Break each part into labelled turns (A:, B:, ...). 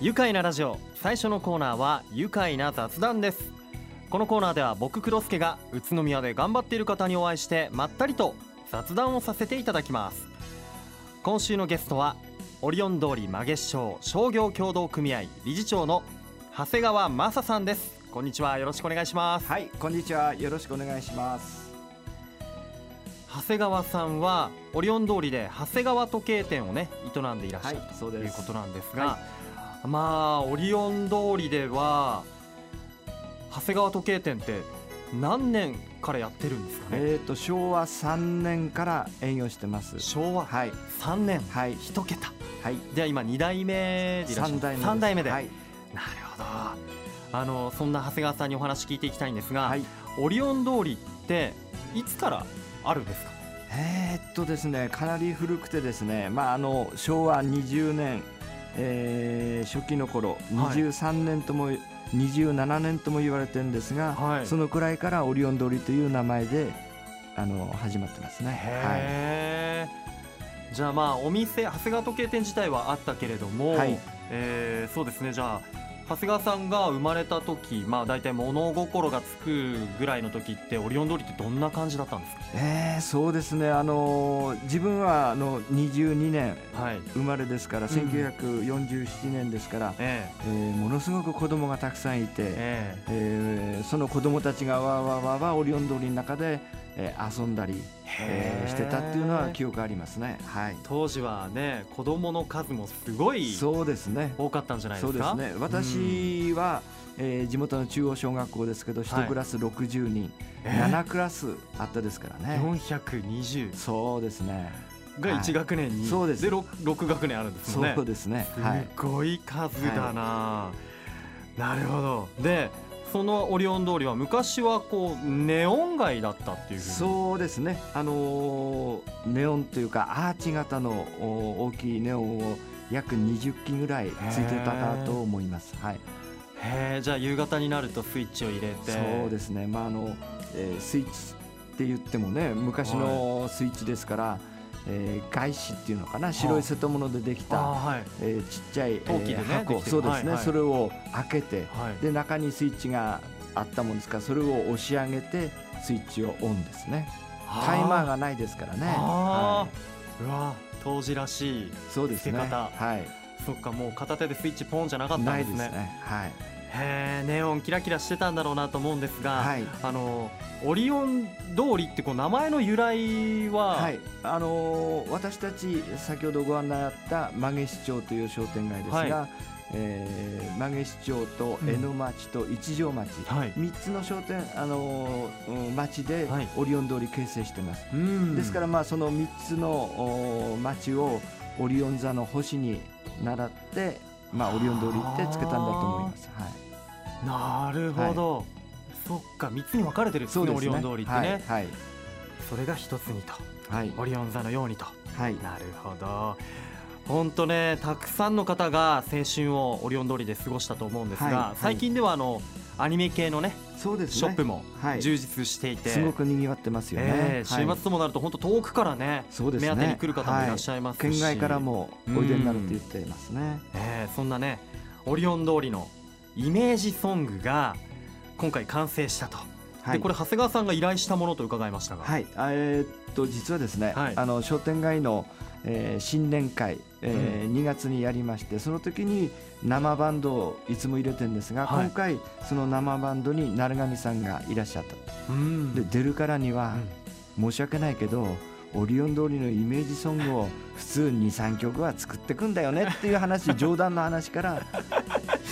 A: 愉快なラジオ。最初のコーナーは愉快な雑談です。このコーナーでは僕黒助が宇都宮で頑張っている方にお会いしてまったりと雑談をさせていただきます。今週のゲストはオリオン通り曲げ師匠商業協同組合理事長の長谷川正さんです。こんにちは。よろしくお願いします。
B: はいこんにちは。よろしくお願いします。
A: 長谷川さんはオリオン通りで長谷川時計店をね営んでいらっしゃる、
B: はい
A: ということなんですが、
B: は
A: まあオリオン通りでは長谷川時計店って何年からやってるんですかね、
B: えっ、と昭和3年から営業してます。
A: 昭和
B: はい。
A: 3年。
B: はい。
A: 一桁。
B: はい。
A: では今2代目でいらっしゃる。
B: 3代目
A: 三代目で、
B: はい、
A: なるほど。あのそんな長谷川さんにお話聞いていきたいんですが、
B: はい、
A: オリオン通りっていつからあるんですか？
B: えーっとですねかなり古くてですねまああの昭和20年、えー初期の頃
A: はい。
B: 23年とも、27年とも言われてるんですが、
A: はい。
B: そのくらいからオリオン通りという名前であの始まってますね。はい。
A: じゃあまあお店長谷川時計店自体はあったけれども、
B: はい。
A: えーそうですね。じゃあ長谷川さんが生まれた時まあ大体物心がつくぐらいの時ってオリオン通りってどんな感じだったんです
B: えーそうですね。あの自分はあの22年
A: かはい。
B: 生まれですから、
A: うん。
B: 1947年ですから、
A: え
B: え。ーものすごく子供がたくさんいて、
A: ええ。
B: えーその子供たちがわーわーわーわーオリオン通りの中で、えー遊んだり、えーしてたっていうのは記憶ありますね。はい。
A: 当時はね子供の数もすごい
B: そうですね。
A: 多かったんじゃないで
B: そう
A: すか
B: ですね。私は、えー地元の中央小学校ですけど、一クラス60人、
A: えー
B: 7クラスあったですからね。
A: 420
B: そうですね。
A: が1学年に、
B: そうです
A: で 6, 6学年あるんですもんね
B: そうですね。はい。
A: すごい数だな、なるほどでそのオリオン通りは昔はこうネオン街だったっていう
B: そうですね、あのーネオンというかアーチ型のお大きいネオンを約20基ぐらいついてたかと思います。はい、
A: へえじゃあ夕方になるとスイッチを入れて。
B: そうですね、まああのえースイッチって言ってもね昔のスイッチですから、えー外紙っていうのかな白い瀬戸物ででき
A: あ
B: た、
A: はい
B: えーちっちゃい、えー箱そうですね、
A: はいはい
B: それを開けて
A: はい
B: で中にスイッチがあったもんですからそれを押し上げてスイッチをオンですね。タイマーがないですからね。
A: あ
B: はい
A: ーうわ当時らしい
B: そうですね。はい。
A: そっかもう片手でスイッチポンじゃなかった
B: なんい
A: ですね
B: ですね。はい。
A: ネオンキラキラしてたんだろうなと思うんですが、
B: はい。
A: あのオリオン通りってこう名前の由来は、
B: はい。あのー私たち先ほどご案内あった曲げ市町という商店街ですが、
A: は
B: えー曲げ市町と
A: うん
B: 江ノ町と一条町、
A: はい
B: 三つの商店あのーうん町で
A: はい
B: オリオン通り形成してます。
A: うん
B: ですからまあその三つのお町をオリオン座の星に習って。まあ、オリオン通りってつけたんだと思います。はい。
A: なるほど、そっか3つに分かれてるんですねオリオン通りってね、
B: はい。はい。
A: それが一つにと
B: はい。
A: オリオン座のようにと
B: はい。
A: なるほど本当ねたくさんの方が青春をオリオン通りで過ごしたと思うんですが、
B: はいはい
A: 最近ではあのアニメ系のね
B: そうですね。
A: ショップも
B: はい
A: 充実していて、
B: すごく賑わってますよね。
A: えー
B: はい
A: 週末ともなると本当遠くからね
B: そうですね。
A: 目当てに来る方もいらっしゃいますし、
B: はい県外からもおいでになるって言ってますね。
A: えーそんなねオリオン通りのイメージソングが今回完成したと、
B: はい。
A: でこれ長谷川さんが依頼したものと伺いましたが、
B: はい。あえーっと実はですね、
A: はい
B: あの商店街の、えー新年会、えー2月にやりまして、その時に生バンドをいつも入れてるんですが、
A: はい
B: 今回その生バンドに鳴上さんがいらっしゃった。
A: うん
B: で出るからには、
A: うん
B: 申し訳ないけど。オリオン通りのイメージソングを普通23曲は作ってくんだよねっていう話 冗談の話から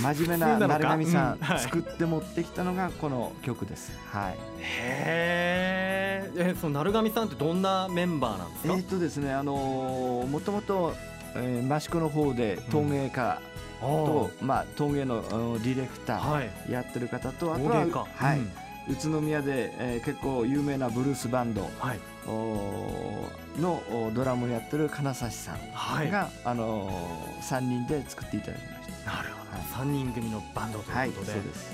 B: 真面目な鳴上さん作って持ってきたのがこの曲です。はい。
A: へー。えーその鳴上さんってどんなメンバーなんですか、
B: えーっとですね、あのーもともと、えー、益子の方で陶芸家と、まあ、陶芸のうんディレクター
A: はい。
B: やってる方と、あとは、はい。
A: うん。
B: 宇都宮で、えー結構有名なブルースバンド
A: はい。
B: のおドラムをやってる金指さん
A: はい。
B: が、あのー、3人で作っていただきまし
A: なるほど、
B: はい
A: 三人組のバンドと
B: いいう
A: ことで、
B: そうです。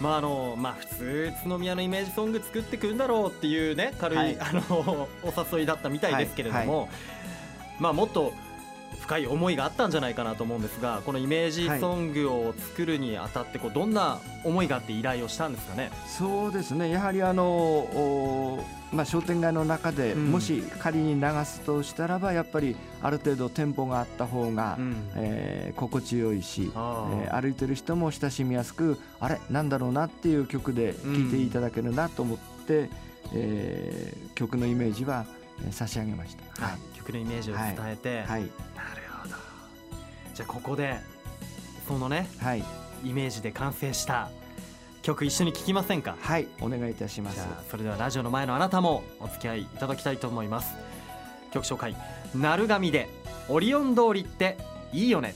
A: まああのまあ普通宇都宮のイメージソング作ってくんだろうっていうね軽い、
B: はい。
A: あのお誘いだったみたいですけれども、まあもっと深い思いがあったんじゃないかなと思うんですがこのイメージソングを作るにあたってこうどんな思いがあって依頼をしたんですかね？
B: そうですね。やはりあのおまあ、商店街の中で
A: うん。
B: もし仮に流すとしたらばやっぱりある程度テンポがあった方が、
A: うん。
B: えー心地よいし、えー歩いてる人も親しみやすくあれなんだろうなっていう曲で聴いていただけるなと思って、えー曲のイメージは、えー差し上げました。
A: はい、曲のイメージを伝えて、
B: はい、
A: なるほど。じゃあここでそのね
B: はい、
A: イメージで完成した曲一緒に聴きませんか？
B: はい、お願いいたします。
A: それではラジオの前のあなたもお付き合いいただきたいと思います。曲紹介「鳴神でオリオン通りっていいよね」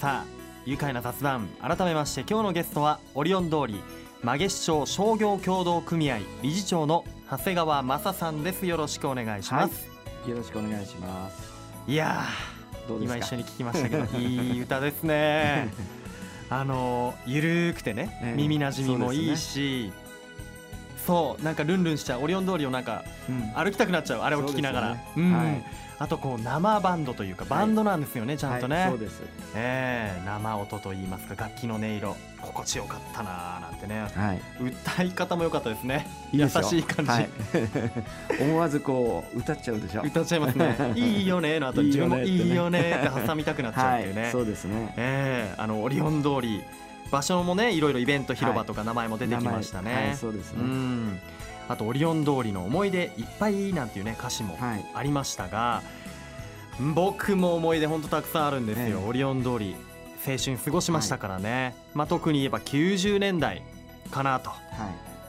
A: さあ愉快な雑談。改めまして今日のゲストはオリオン通り曲げ市町商業協同組合理事長の長谷川正さんです。よろしくお願いします、
B: よろしくお願いします。
A: い、や今一緒に聞きましたけど いい歌ですね。あのゆるーくてね、
B: ええ
A: 耳なじみもいいしそう,、なんかルンルンしちゃうオリオン通りをなんか
B: うん。
A: 歩きたくなっちゃうあれを聞きながら。
B: そう
A: ん。
B: はい
A: あとこう生バンドというかバンドなんですよね、ちゃんとね、
B: はい、そうです。
A: ええ生音といいますか楽器の音色心地よかったなーなんてね。
B: はい、
A: 歌い方も良かったですね。優しい感じ、
B: はい、思わずこう歌っちゃうでしょ。
A: 歌っちゃいますね。いいよねの後に自分も
B: いいよねって
A: 挟みたくなっちゃうっていうね、
B: はい、そうですね。
A: ええあのオリオン通り場所もねいろいろイベント広場とか名前も出てきましたね、
B: そうです
A: う
B: ね。
A: ん。あとオリオン通りの思い出いっぱいなんていうね歌詞も
B: はい、
A: ありましたが、僕も思い出本当たくさんあるんですよ、
B: ええ。
A: オリオン通り青春過ごしましたからね、まあ、特に言えば90年代かなと。
B: はい、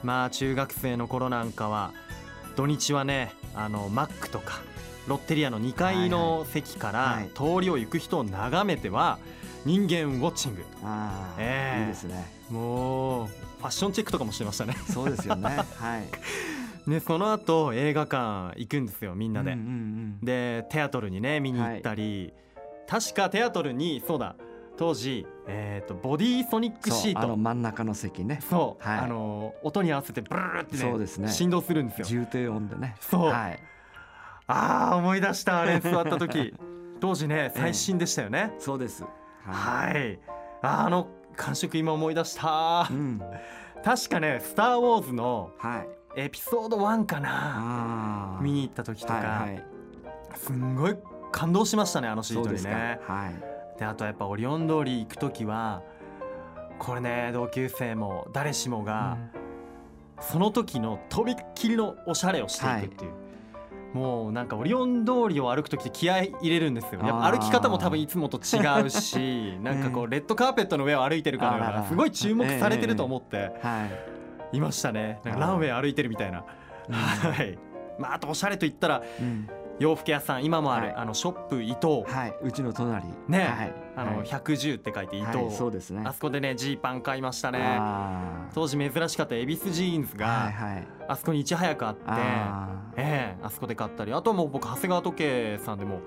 A: まあ中学生の頃なんかは土日はねあのマックとかロッテリアの2階の席から
B: はい。
A: 通りを行く人を眺めては人間ウォッチング。
B: あいいですね。
A: もうファッションチェックとかもしてましたね。
B: そうですよね。はい。
A: ねその後映画館行くんですよみんなで、
B: うんうんうん
A: でテアトルにね見に行ったり、確かテアトルにそうだ当時、えー、とボディソニックシート
B: 真ん中の席ね。
A: そう、
B: はい
A: あの音に合わせてブルルルってね
B: ね
A: 振動するんですよ
B: 重低音でね。
A: そう
B: はい。
A: あー思い出したあれ座った時 当時ね最新でしたよね、
B: そうです。
A: はいあの感触今思い出した
B: うん。
A: 確かね「スター・ウォーズ」の
B: はい。
A: エピソード1かな。見に行った時とか、
B: はいはい。
A: すんごい感動しましたねあのシー。トにね
B: はい。
A: であとやっぱオリオン通り行く時はこれね同級生も誰しもが、その時のとびっきりのおしゃれをしていくっていう、もうなんかオリオン通りを歩く時って気合い入れるんですよ。やっぱ歩き方も多分いつもと違うしなんかこうレッドカーペットの上を歩いてるかのようなすごい注目されてると思って
B: はい。
A: いましたね。なんかランウェイ歩いてるみたいな。
B: うん。
A: はい。まああとおしゃれと言ったら
B: うん。
A: 洋服屋さん今もある、
B: はい
A: あのショップ伊藤
B: はい。うちの隣。
A: ね
B: はい。
A: あの
B: はい
A: 110って書いて伊藤、
B: はいそうですね。
A: あそこでねジーパン買いましたね
B: あ
A: 当時珍しかった恵比寿ジーンズ
B: あ。
A: が、
B: はいはい。
A: あそこにいち早くあって
B: あ
A: ええあそこで買ったりあとはもう僕長谷川時計さんでも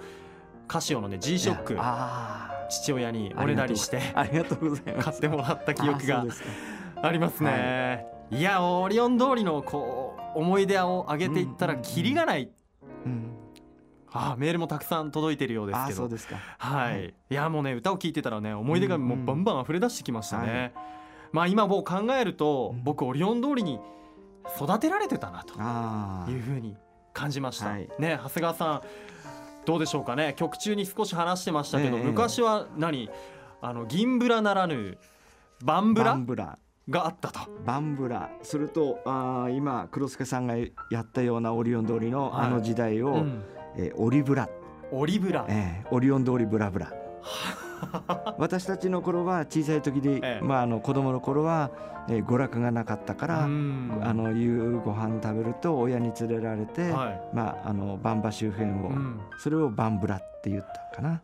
A: カシオのね G ショック
B: あ
A: 父親に
B: あ。
A: おねだりして
B: ありがとうございます。
A: 買ってもらった記憶がありますね、い、やオリオン通りのこう思い出を上げていったらキリがない、
B: うん。
A: ああメールもたくさん届いてるようです
B: あ
A: けど。
B: そうですか。
A: はい、
B: はい。
A: い、やもうね歌を聴いてたらね思い出がもうバンバン溢れ出してきましたね、
B: はい。
A: まあ今もう考えると
B: うん。
A: 僕オリオン通りに育てられてたなと。いうふうに感じました、
B: はい。
A: ね長谷川さんどうでしょうかね。曲中に少し話してましたけど、
B: ええ。
A: 昔は何？あの銀ブラならぬバンブ
B: バ
A: ラ
B: ンブラ。
A: があったと。
B: バンブラ。するとあー今黒助さんがやったようなオリオン通りの
A: はい。
B: あの時代を、
A: うん
B: えーオリブラ、
A: オリブラ、
B: えーオリオン通りブラブラ。私たちの頃は小さい時で、
A: ええ。
B: まあ、あの子供の頃は、えー娯楽がなかったから、
A: うん。
B: あの夕ご飯食べると親に連れられて、
A: はい。
B: まあ、あのバンバ周辺を、
A: うん。
B: それをバンブラって言ったかな。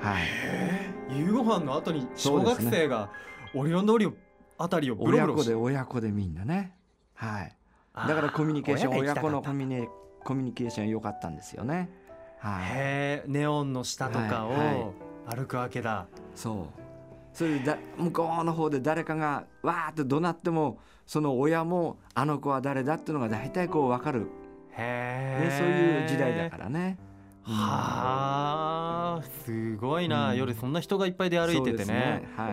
B: はい、
A: 夕ご飯の後に小学生がオリオン通りをあたりをブロブロし
B: 親子で親子でみんなね、はい、だからコミュニケーション親子のコミュニコミュニケーション良かったんですよね。はい、
A: へえネオンの下とか
B: はいは
A: を歩くわけだ、
B: そう。それでだ向こうの方で誰かがわーって怒鳴ってもその親もあの子は誰だっていうのが大体こう分かる、ね
A: へえ
B: そういう時代だからね。
A: はあすごいな、
B: うん。
A: 夜そんな人がいっぱいで歩いててね。
B: そうですはい。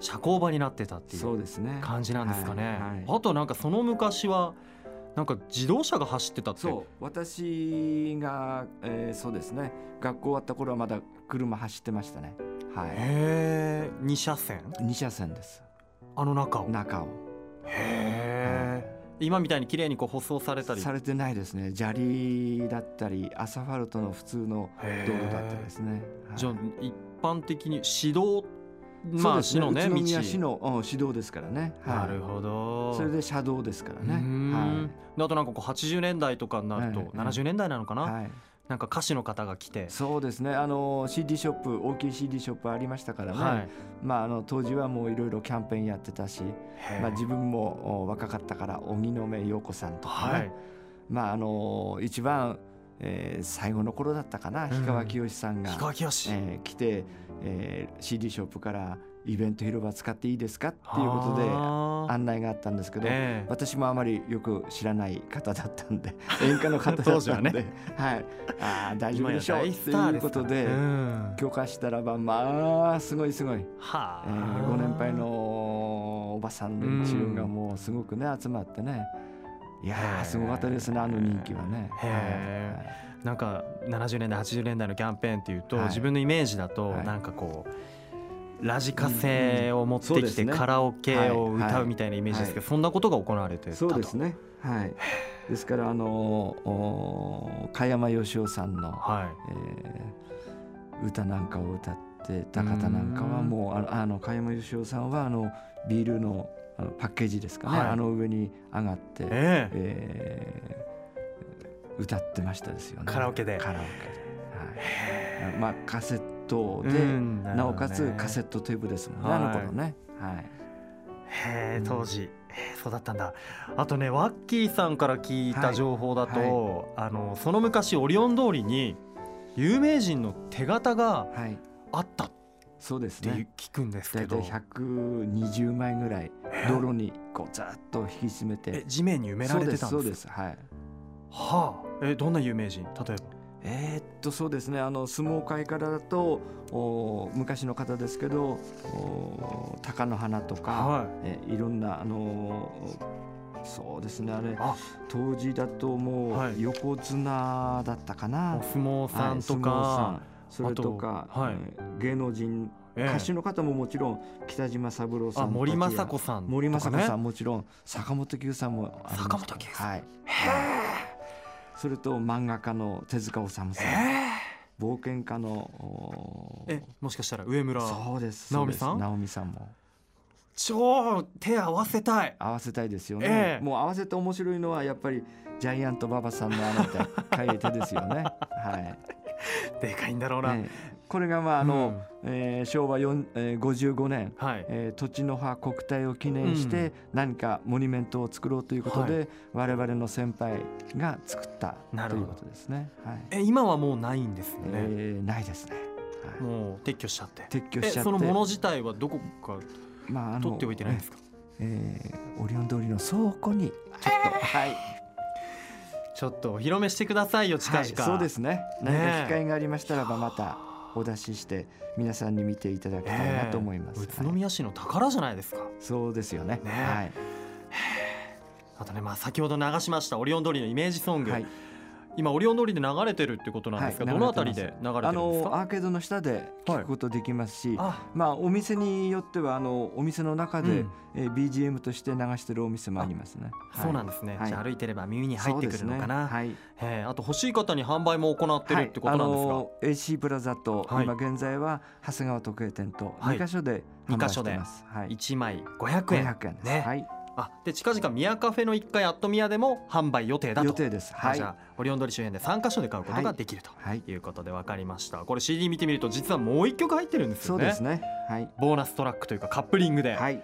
A: 社交場になってたっていう感じなんですかね、
B: はいはい。
A: あとなんかその昔はなんか自動車が走ってたって。
B: そう。私が、えーそうですね。学校終わった頃はまだ車走ってましたね。はい。
A: へえ2車線
B: ？2車線です。
A: あの中を？
B: 中を。
A: へえ今みたいに綺麗にこう舗装されたり？
B: されてないですね。砂利だったりアスファルトの普通の道路だったですね。はい。
A: じゃあ一般的に市道まあ市のね
B: 宇都宮
A: 道。
B: 市のうん市道ですからね。はい。
A: なるほど。
B: それで車道ですからね。
A: であとなんかこう80年代とかになると、
B: はい。
A: 70年代なのかな、
B: はい、はい、
A: なんか歌手の方が来て、
B: そうですね。あの CD ショップ大きい CD ショップありましたからね、
A: はい。
B: まあ、あの当時はもういろいろキャンペーンやってたし、まあ、自分もお若かったから荻野目洋子さんとかね、
A: はい。
B: まああの一番、えー最後の頃だったかな、
A: ん。
B: 氷川きよしさんが、
A: 氷川きよし、
B: えー来て、えー CD ショップからイベント広場使っていいですか？っていうことで案内があったんですけど、
A: ええ。
B: 私もあまりよく知らない方だったんで 演歌の方だ
A: 当
B: ったんで、
A: ね。
B: はい、ああ大丈夫でしょうっていうことで
A: うん。
B: 許可したらばまあすごいすごい、
A: はあ、
B: えーご年配のおばさん連中がもうすごくね集まってねいやすごかったですねあの人気はね。
A: なんか70年代80年代のキャンペーンっていうと、
B: はい。
A: 自分のイメージだと、
B: はい。
A: なんかこうラジカセを持ってきてカラオケを歌うみたいなイメージですけど、そんなことが行われてたと。
B: そうですね。はい。ですからあのお加山義雄さんの、
A: は
B: えー歌なんかを歌ってた方なんかはもうあのあの加山義雄さんはあのビールのあのパッケージですかね、
A: はい
B: あの上に上がって、
A: い、ええ
B: えー歌ってましたですよね。
A: カラオケで
B: カラオケで。はい。まあカセットで、
A: うん
B: なおかつカセ
A: ッ
B: ットテープですもんね、
A: はい
B: あの頃ね。はい。
A: トへえ
B: うん
A: 当時、へえそうだったんだあとねワッキーさんから聞いた情報だと、あのその昔オリオン通りに有名人の手形が
B: はい。
A: あったっ
B: そうです
A: て
B: ね。
A: 聞くんですけど、
B: 大体120枚ぐらい道路にこうざっと引き詰め
A: え
B: て
A: 地面に埋められてたん
B: そう
A: ですか？
B: ですそうです。はい。
A: はあ。えどんな有名人？例えば。
B: えーっとそうですね。あの相撲界からだとお昔の方ですけどお貴乃花とか、
A: はい。
B: えいろんなあのそうですね。あれ
A: あ。
B: 当時だとも
A: はい。
B: う横綱だったかな、
A: お相撲さんと
B: はいそれとか、
A: はい。
B: えー芸能人
A: ええ
B: 歌手の方ももちろん北島三郎さん
A: あ森
B: たちや
A: 昌子さんね、
B: 森昌子さんもちろん坂本九さんも
A: 坂本九さん。
B: はい。それと漫画家の手塚治虫さん
A: え。
B: 冒険家のお
A: えもしかしたら上村
B: そうです
A: 直美さん？
B: 直美さんも。
A: 超手合わせたい。
B: 合わせたいですよね、
A: ええ。
B: もう合わせて面白いのはやっぱりジャイアント馬場さんのあの高い手ですよね。はい、
A: でかいんだろうな、
B: ええ。これがまああの、えー昭和4、えー、55年
A: うんはい。
B: えー土地の葉国体を記念して何かモニュメントを作ろうということで、我々の先輩が作った
A: なるほど。
B: ということですね。はい。
A: え今はもうないんですよね、
B: えーないですね。はい。
A: もう撤去しちゃって。
B: 撤去しちゃって。
A: えそのもの自体はどこか
B: まああの
A: 取っておいてないんですか？
B: えーオリオン通りの倉庫にちょっと、はい、
A: ちょっとお披露目してくださいよ近
B: はい、
A: 々、
B: そうですね。何か機会がありましたらばまたお出しして皆さんに見ていただきたいなと思います。
A: ええ宇都宮市の宝じゃないですか、
B: はいそうですよね。
A: ね
B: はい。
A: あとねまあ先ほど流しましたオリオン通りのイメージソング、
B: はい。
A: 今オリオン通りで流れてるってことなんですが、
B: はい
A: どのあたりで流れて
B: あ
A: るんですか？
B: のアーケードの下で聞くことできます。し、
A: あ
B: まあお店によってはあのお店の中で、
A: うん。
B: えー BGM として流してるお店もありますね。
A: そうなんですね、
B: はい。
A: じゃあ歩いてれば耳に入ってくるのかな、
B: ね。はい。
A: ええあと欲しい方に販売も行ってるってことなんですが、
B: はい、あの AC プラザと、
A: はい。
B: 今現在は長谷川時計店と
A: はい。
B: 2箇所で販売してます。はい。
A: 1枚500円。
B: 500円です。
A: ね。
B: はい。
A: あで近々宮カフェの1階アット宮でも販売予定だと
B: 予定です。はい。
A: じゃあオリオン通り周辺で3カ所で買うことができると
B: はい。
A: いうことで分かりましたこれ CD 見てみると実はもう1曲入ってるんですよね
B: そうですね。はい。
A: ボーナストラックというかカップリングで、
B: はい。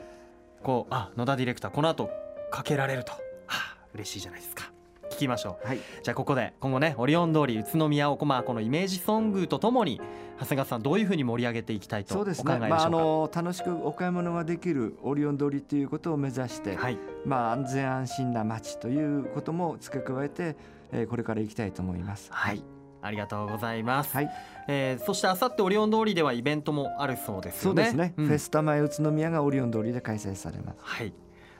A: こうあ野田ディレクターこの後かけられると、はあ、嬉しいじゃないですか聞きましょう
B: はい。
A: じゃあここで今後ねオリオン通り宇都宮をこまあこのイメージソングとともに長谷川さんどういうふうに盛り上げていきたいと
B: そうですね。まああの楽しくお買い物ができるオリオン通りということを目指して、
A: はい。
B: まあ安全安心な街ということも付け加えて、えーこれから行きたいと思います。
A: はい。ありがとうございます、
B: はい、
A: えーそしてあさってオリオン通りではイベントもあるそうですよね。
B: そうですね、
A: ん。
B: フェスタ前宇都宮がオリオン通りで開催されます。
A: はい。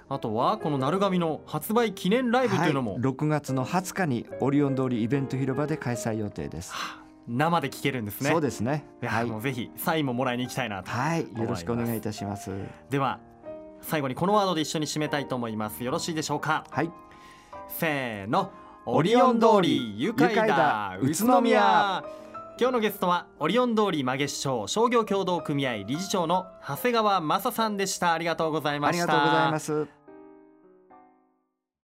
A: あとはこの鳴神の発売記念ライブというのも、
B: はい、6月の20日にオリオン通りイベント広場で開催予定です。
A: はあ生で聴けるんですね。
B: そうですね。はい。
A: もうぜひサインももらいに行きたいなと
B: はい。よろしくお願いいたします。
A: では最後にこのワードで一緒に締めたいと思います。よろしいでしょうか？
B: はい。
A: せーの。オリオン通り愉快だ。宇都宮。今日のゲストはオリオン通り曲げ師匠商業協同組合理事長の長谷川正さんでした。ありがとうございました。
B: ありがとうございます